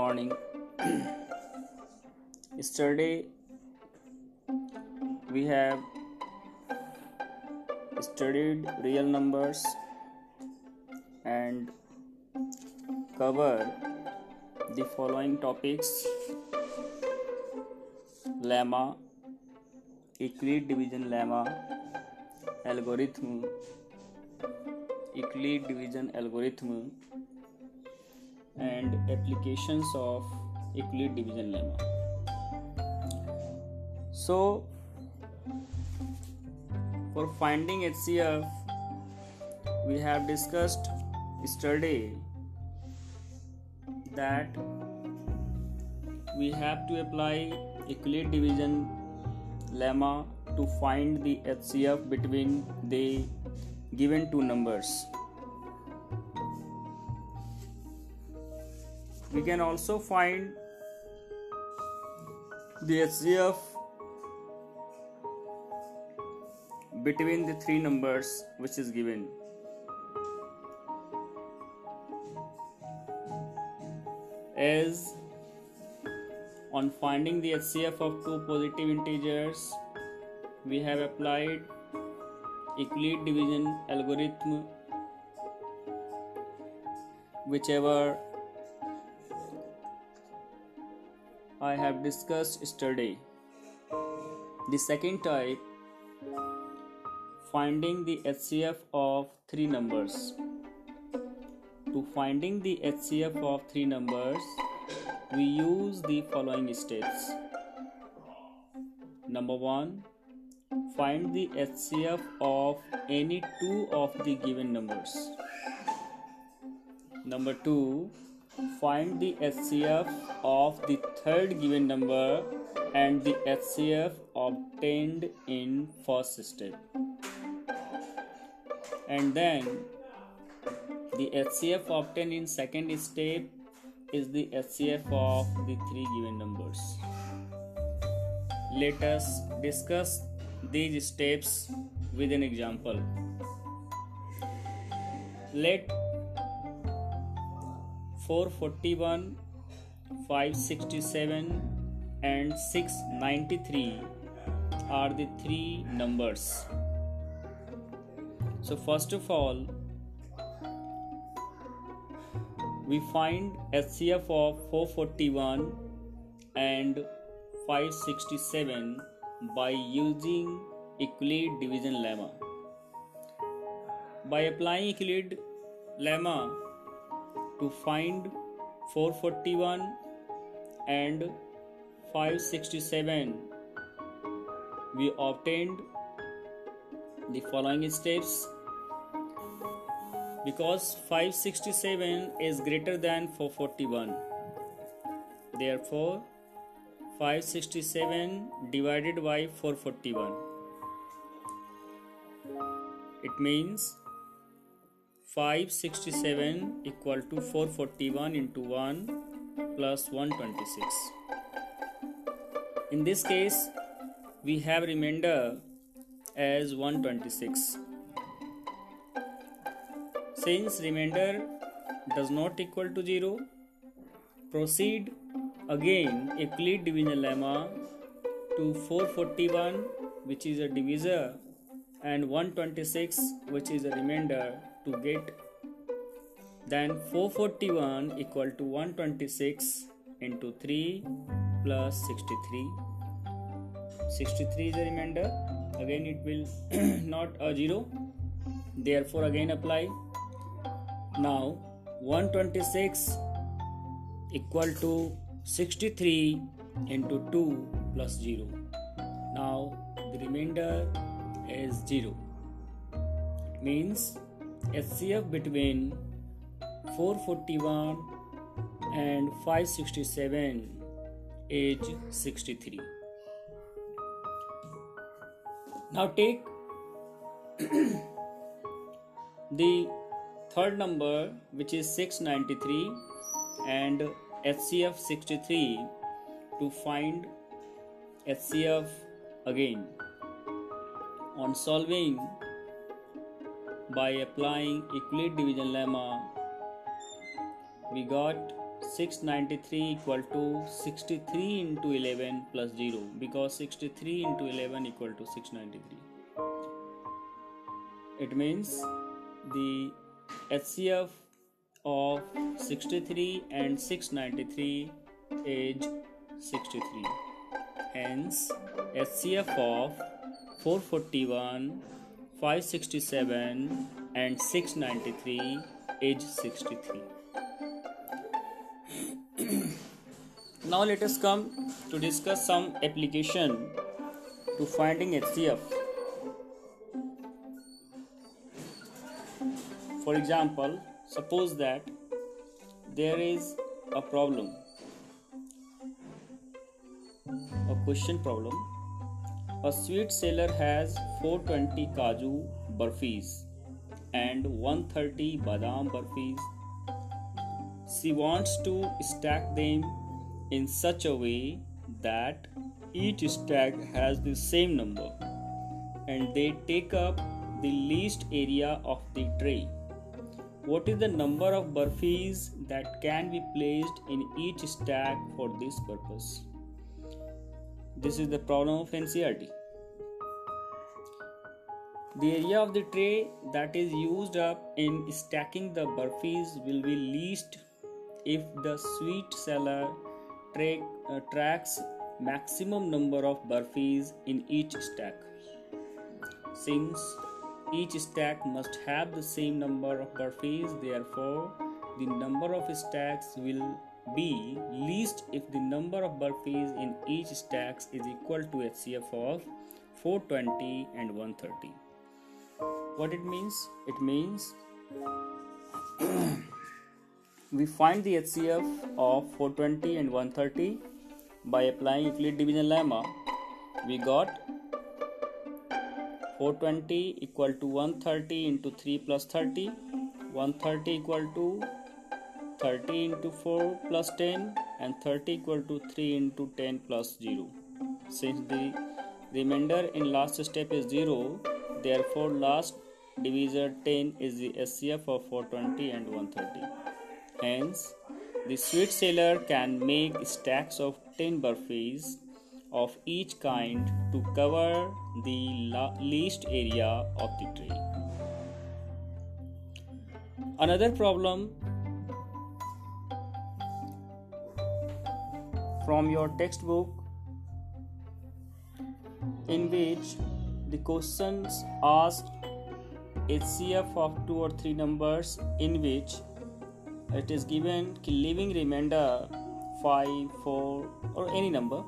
morning. Yesterday we have studied real numbers and cover the following topics. Lemma euclid division lemma algorithm. Euclid division algorithm and applications of Euclid division lemma. So, for finding HCF, we have discussed yesterday that we have to apply Euclid division lemma to find the HCF between the given two numbers. We can also find the HCF between the three numbers which is given. As on finding the HCF of two positive integers, we have applied Euclid division algorithm whichever I have discussed yesterday. The second type finding the HCF of three numbers. To finding the HCF of three numbers, we use the following steps. Number one, find the HCF of any two of the given numbers. Number two, find the HCF of the third given number and the HCF obtained in first step. And then the HCF obtained in second step is the HCF of the three given numbers. Let us discuss these steps with an example. Let 441, 567, and 693 are the three numbers. So, first of all, we find HCF of 441 and 567 by using Euclid division lemma. By applying Euclid lemma, to find 441 and 567 we obtained the following steps. Because 567 is greater than 441 therefore 567 divided by 441 it means 567 equal to 441 into 1 plus 126. In this case, we have remainder as 126. Since remainder does not equal to 0, proceed again Euclid division lemma to 441 which is a divisor and 126 which is a remainder to get then 441 equal to 126 into 3 plus 63 63 is a remainder. Again it will not a 0 therefore again apply. Now 126 equal to 63 into 2 plus 0 now the remainder is 0 it means HCF between 441 and 567 age 63 now take the third number which is 693 and HCF 63 to find HCF again. On solving by applying Euclid division lemma we got 693 equal to 63 into 11 plus 0 because 63 into 11 equal to 693 it means the HCF of 63 and 693 is 63 hence HCF of 441 567 and 693 age 63 now let us come to discuss some application to finding HCF. For example, suppose that there is a problem, a question problem. A sweet seller has 420 kaju burfis and 130 badam burfis. She wants to stack them in such a way that each stack has the same number and they take up the least area of the tray. What is the number of burfis that can be placed in each stack for this purpose? This is the problem of NCERT. The area of the tray that is used up in stacking the burfis will be least if the sweet seller tra- uh, tracks maximum number of burfis in each stack. Since each stack must have the same number of burfis, therefore, the number of stacks will be least if the number of burfis in each stacks is equal to HCF of 420 and 130. What it means? It means we find the HCF of 420 and 130 by applying Euclid division lemma. We got 420 equal to 130 into 3 plus 30, 130 equal to 30 into 4 plus 10, and 30 equal to 3 into 10 plus 0. Since the remainder in last step is 0, therefore last divisor 10 is the HCF of 420 and 130. Hence, the sweet seller can make stacks of 10 burfis of each kind to cover the least area of the tree. Another problem from your textbook in which the questions asked HCF of two or three numbers in which it is given leaving remainder 5 4 or any number.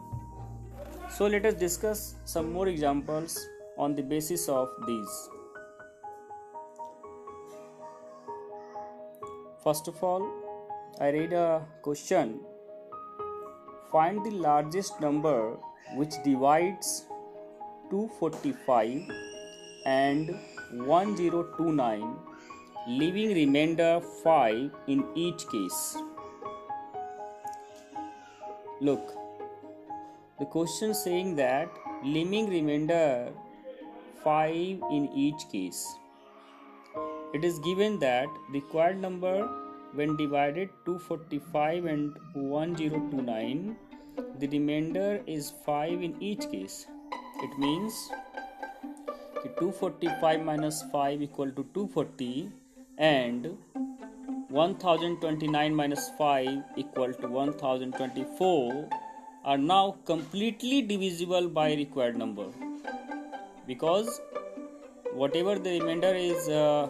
So let us discuss some more examples on the basis of these. First of all i read a question find the largest number which divides 245 and 1029 leaving remainder 5 in each case. Look, the question saying that leaving remainder 5 in each case. It is given that required number when divided 245 and 1029 the remainder is 5 in each case. It means 245 minus 5 equal to 240 and 1029 minus 5 equal to 1024 are now completely divisible by required number because whatever the remainder is uh,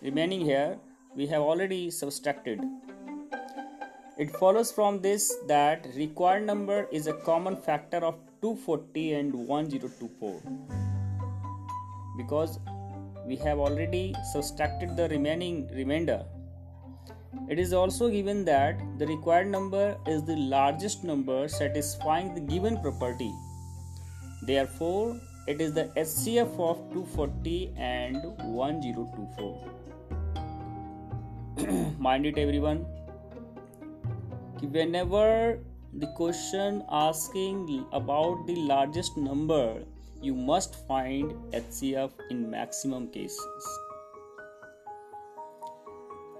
remaining here we have already subtracted it follows from this that required number is a common factor of 240 and 1024 because we have already subtracted the remaining remainder. It is also given that the required number is the largest number satisfying the given property. Therefore, it is the HCF of 240 and 1024. Mind it, everyone. Whenever the question asking about the largest number you must find HCF in maximum cases.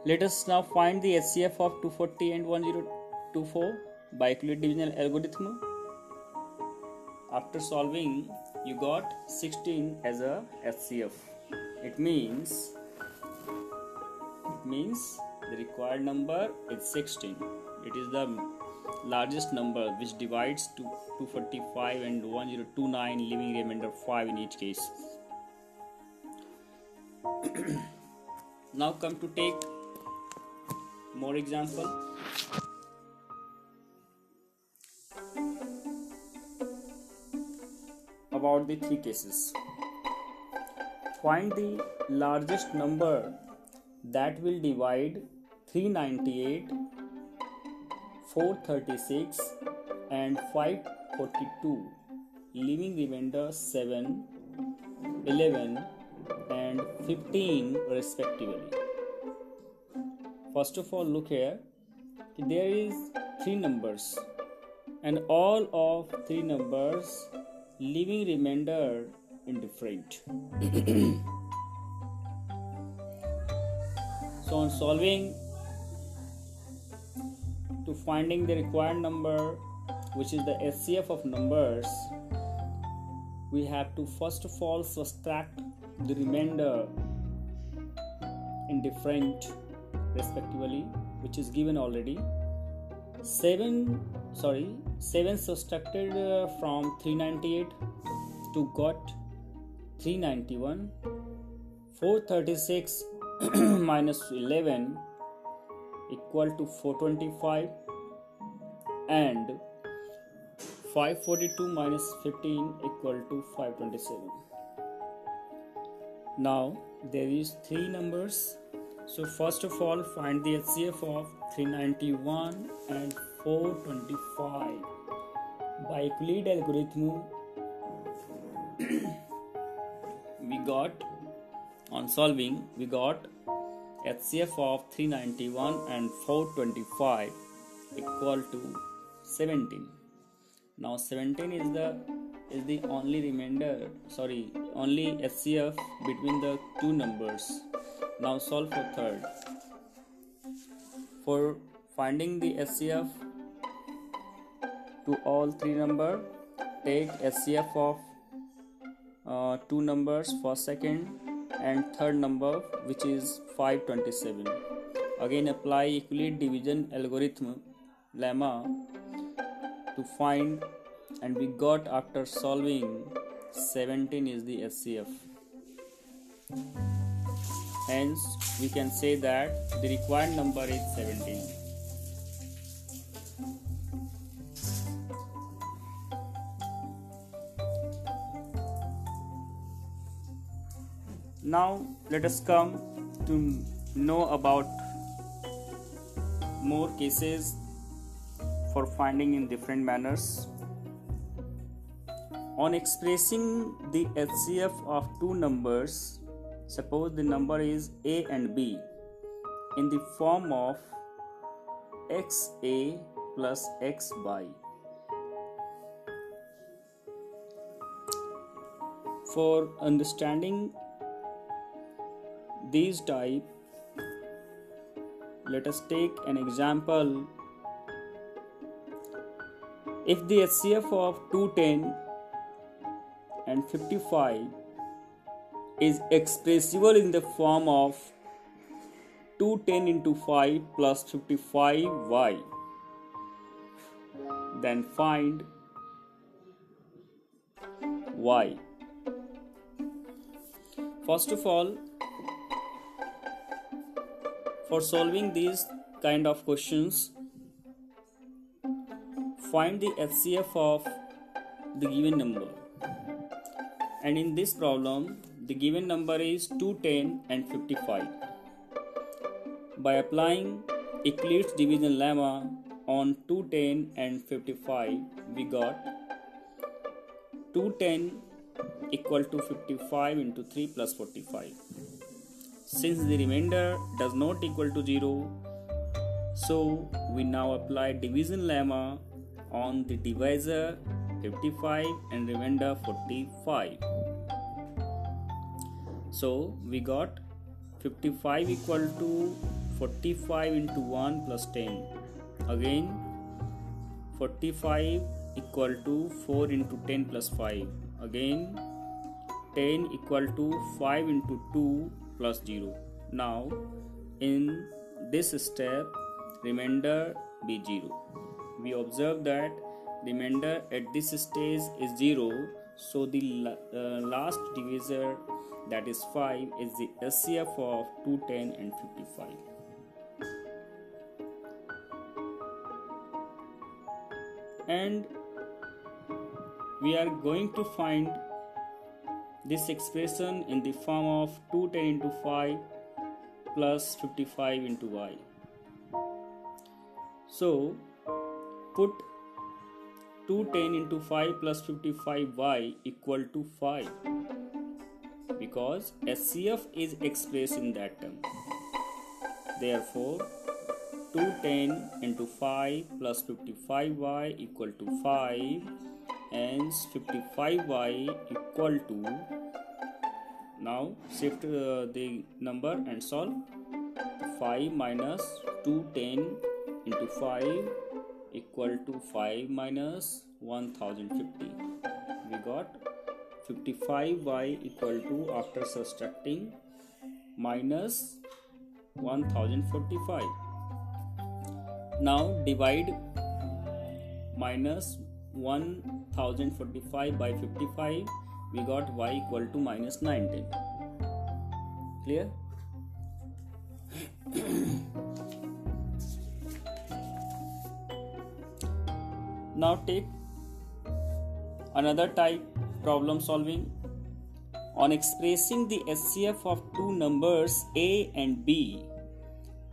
Let us now find the HCF of 240 and 1024 by Euclid division algorithm. After solving, you got 16 as a HCF. It means means the required number is 16. It is the largest number which divides to 245 and 1029 leaving remainder 5 in each case. now come to take more example about the three cases find the largest number that will divide 398 436 and 542 leaving remainder 7 11 and 15 respectively. First of all look here. There is three numbers. And all of three numbers leaving remainder indifferent so on solving to finding the required number which is the HCF of numbers we have to first of all subtract the remainder in different respectively which is given already. 7 sorry 7 subtracted uh, from 398 to got 391 436 minus 11 equal to 425 and 542 minus 15 equal to 527 now there is three numbers. So first of all find the HCF of 391 and 425 by Euclid algorithm we got on solving we got HCF of 391 and 425 equal to 17 now 17 is the is the only remainder sorry only HCF between the two numbers. Now solve for third. For finding the HCF to all three number take HCF of uh, two numbers first second and third number which is 527 again apply Euclid division algorithm lemma to find and we got after solving 17 is the HCF hence we can say that the required number is 17 now let us come to know about more cases for finding in different manners. On expressing the HCF of two numbers, suppose the number is a and b in the form of xa plus xy. For understanding these type, let us take an example if the HCF of 210 and 55 is expressible in the form of 210 into 5 plus 55y, then find y. First of all, for solving these kind of questions, find the HCF of the given number. And in this problem the given number is 210 and 55 by applying Euclid's division lemma on 210 and 55 we got 210 equal to 55 into 3 plus 45 since the remainder does not equal to 0 so we now apply division lemma on the divisor 55 and remainder 45 so we got 55 equal to 45 into 1 plus 10 again 45 equal to 4 into 10 plus 5 again 10 equal to 5 into 2 plus 0 now in this step remainder be 0 we observe that remainder at this stage is 0 so the uh, last divisor that is 5 is the HCF of 210 and 55 and we are going to find this expression in the form of 210 into 5 plus 55 into y so put 210 into 5 plus 55y equal to 5 because HCF is expressed in that term. Therefore, 210 into 5 plus 55y equal to 5 hence 55y equal to now shift uh, the number and solve. 5 minus 210 into 5 equal to 5 minus 1050 we got 55y equal to after subtracting minus 1045 now divide minus 1045 by 55 we got y equal to minus 19 clear? Now take another type problem solving. On expressing the HCF of two numbers a and b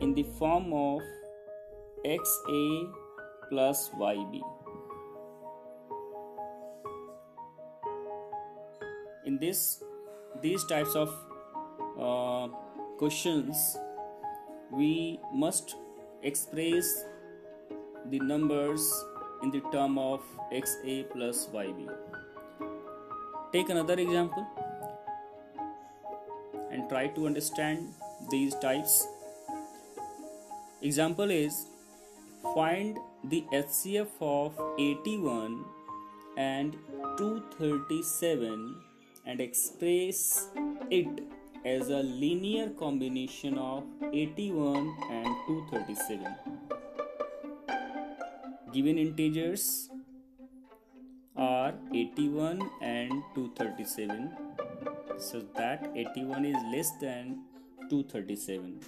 in the form of xa plus yb this these types of uh, questions we must express the numbers in the term of xa plus yb. Take another example and try to understand these types. Example is find the HCF of 81 and 237 and express it as a linear combination of 81 and 237 given integers are 81 and 237 so that 81 is less than 237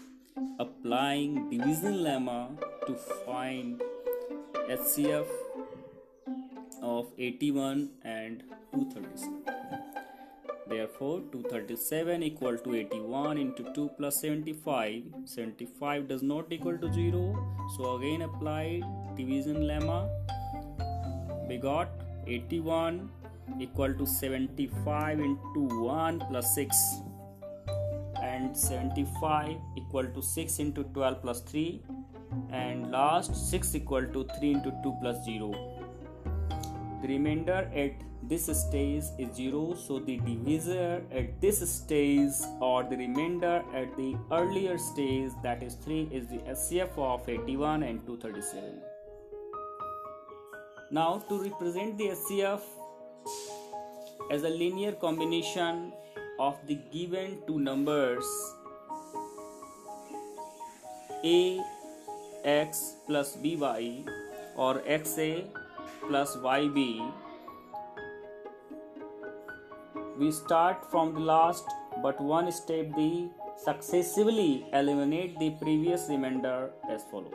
applying division lemma to find HCF of 81 and 237 Therefore, 237 equal to 81 into 2 plus 75. 75 does not equal to 0. So again apply division lemma. We got 81 equal to 75 into 1 plus 6 and 75 equal to 6 into 12 plus 3 and last 6 equal to 3 into 2 plus 0 the remainder at this stage is 0 so the divisor at this stage or the remainder at the earlier stage that is 3 is the HCF of 81 and 237 now to represent the HCF as a linear combination of the given two numbers a x plus by or xa plus yb we start from the last but one step the successively eliminate the previous remainder as follow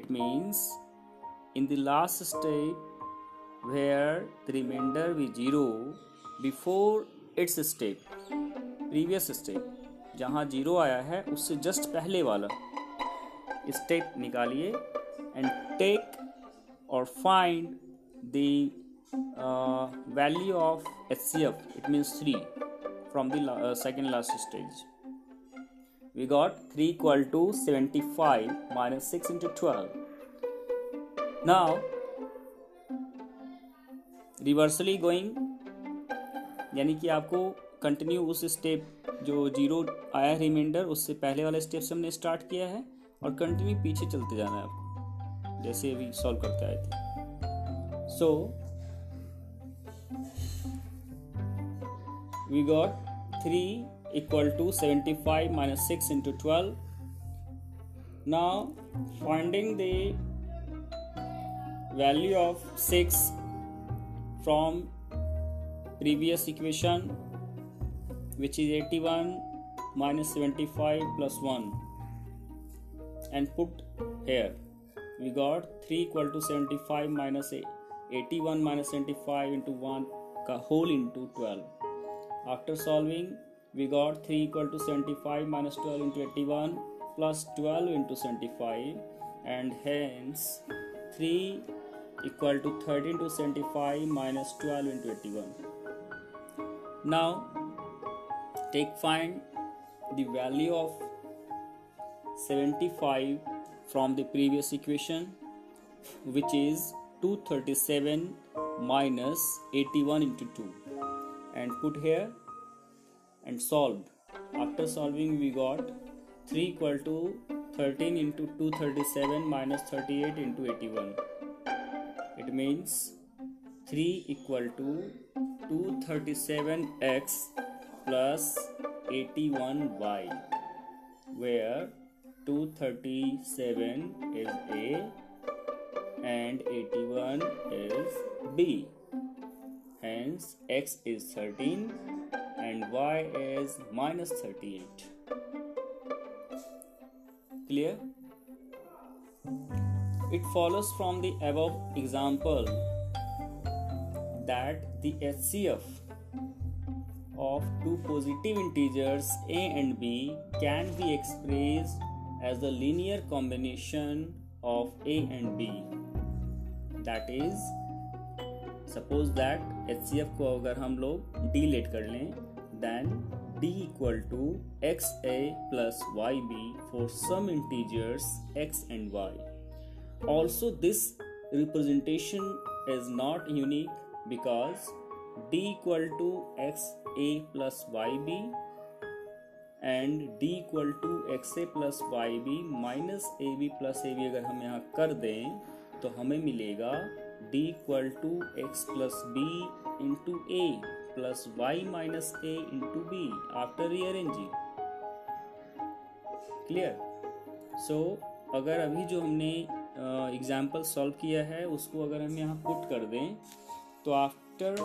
it means in the last step where the remainder be zero before its step previous step जहाँ zero आया है उससे just पहले वाला step निकालिए and take और find the uh, value of HCF it means 3 from the uh, second last stage. We got 3 equal to 75 minus 6 into 12 now reversely going यानी कि आपको कंटिन्यू उस स्टेप जो ज़ीरो आया है रिमाइंडर उससे पहले वाले स्टेप से हमने स्टार्ट किया है और कंटिन्यू पीछे चलते जाना है आपको जैसे अभी सॉल्व करते आए थे। So we we got 3 equal to 75 minus 6 into 12 now finding the value of 6 from previous equation which is 81 minus 75 plus 1 and put here we got 3 equal to 75 minus 81 minus 75 into 1 whole into 12 after solving we got 3 equal to 75 minus 12 into 81 plus 12 into 75 and hence 3 equal to 13 to 75 minus 12 into 81. Now take find the value of 75 from the previous equation which is 237 minus 81 into 2 and put here and solved. After solving we got 3 equal to 13 into 237 minus 38 into 81 it means 3 equal to 237x plus 81y where 237 is a and 81 is b hence x is 13 and y is minus 38 Clear? It follows from the above example that the HCF of two positive integers a and b can be expressed as the linear combination of a and b. That is, suppose that H को अगर हम लोग D let कर लें then D equal to X A plus Y B for some integers X and Y also this representation is not unique because D equal to X A plus Y B and D equal to X A plus Y B minus A B plus A B अगर हम यहाँ कर दें तो हमें मिलेगा d equal to x plus b into a plus y minus a into b after rearranging. Clear so so, अगर अभी जो हमने एग्ज़ाम्पल सॉल्व किया है उसको अगर हम यहाँ पुट कर दें तो after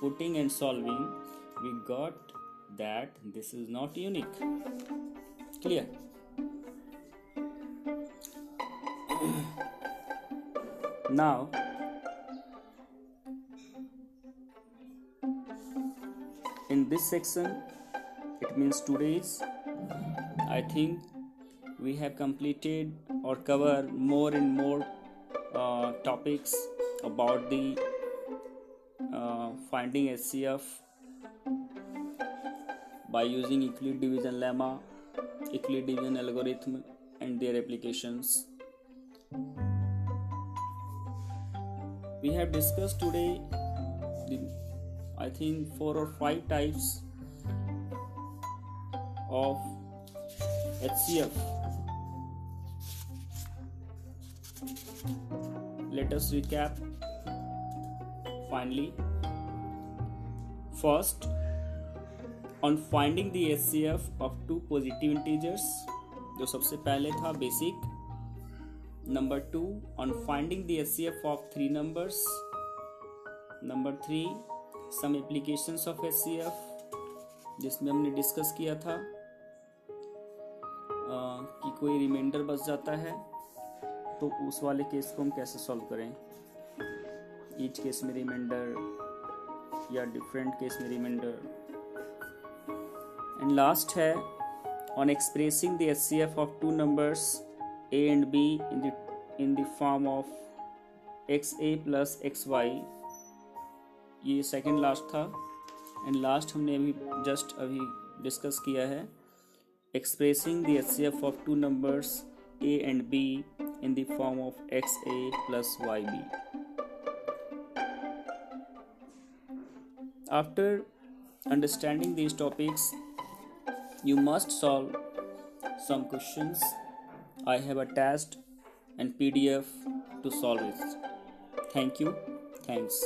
putting and solving we got that this is not unique clear now in this section it means today's i think we have completed or cover more and more uh, topics about the uh, finding HCF by using Euclid division lemma, Euclid division algorithm, and their applications. We have discussed today the I think four or five types of HCF. Let us recap finally. First, on finding the HCF of two positive integers, जो सबसे पहले था basic on finding the H C F of three numbers number three some applications of H जिसमें हमने discuss किया था आ, कि कोई रिमाइंडर बच जाता है तो उस वाले केस को हम कैसे सॉल्व करें? ईच केस में रिमाइंडर या डिफरेंट केस में रिमाइंडर एंड लास्ट है on expressing the H C F of two numbers A and B in the in the form of x A plus x Y ये second last था and last हमने अभी just अभी discuss किया है expressing the H C F of two numbers A and B in the form of x A plus Y B after understanding these topics you must solve some questions i have attached and PDF to solve it. Thank you. Thanks.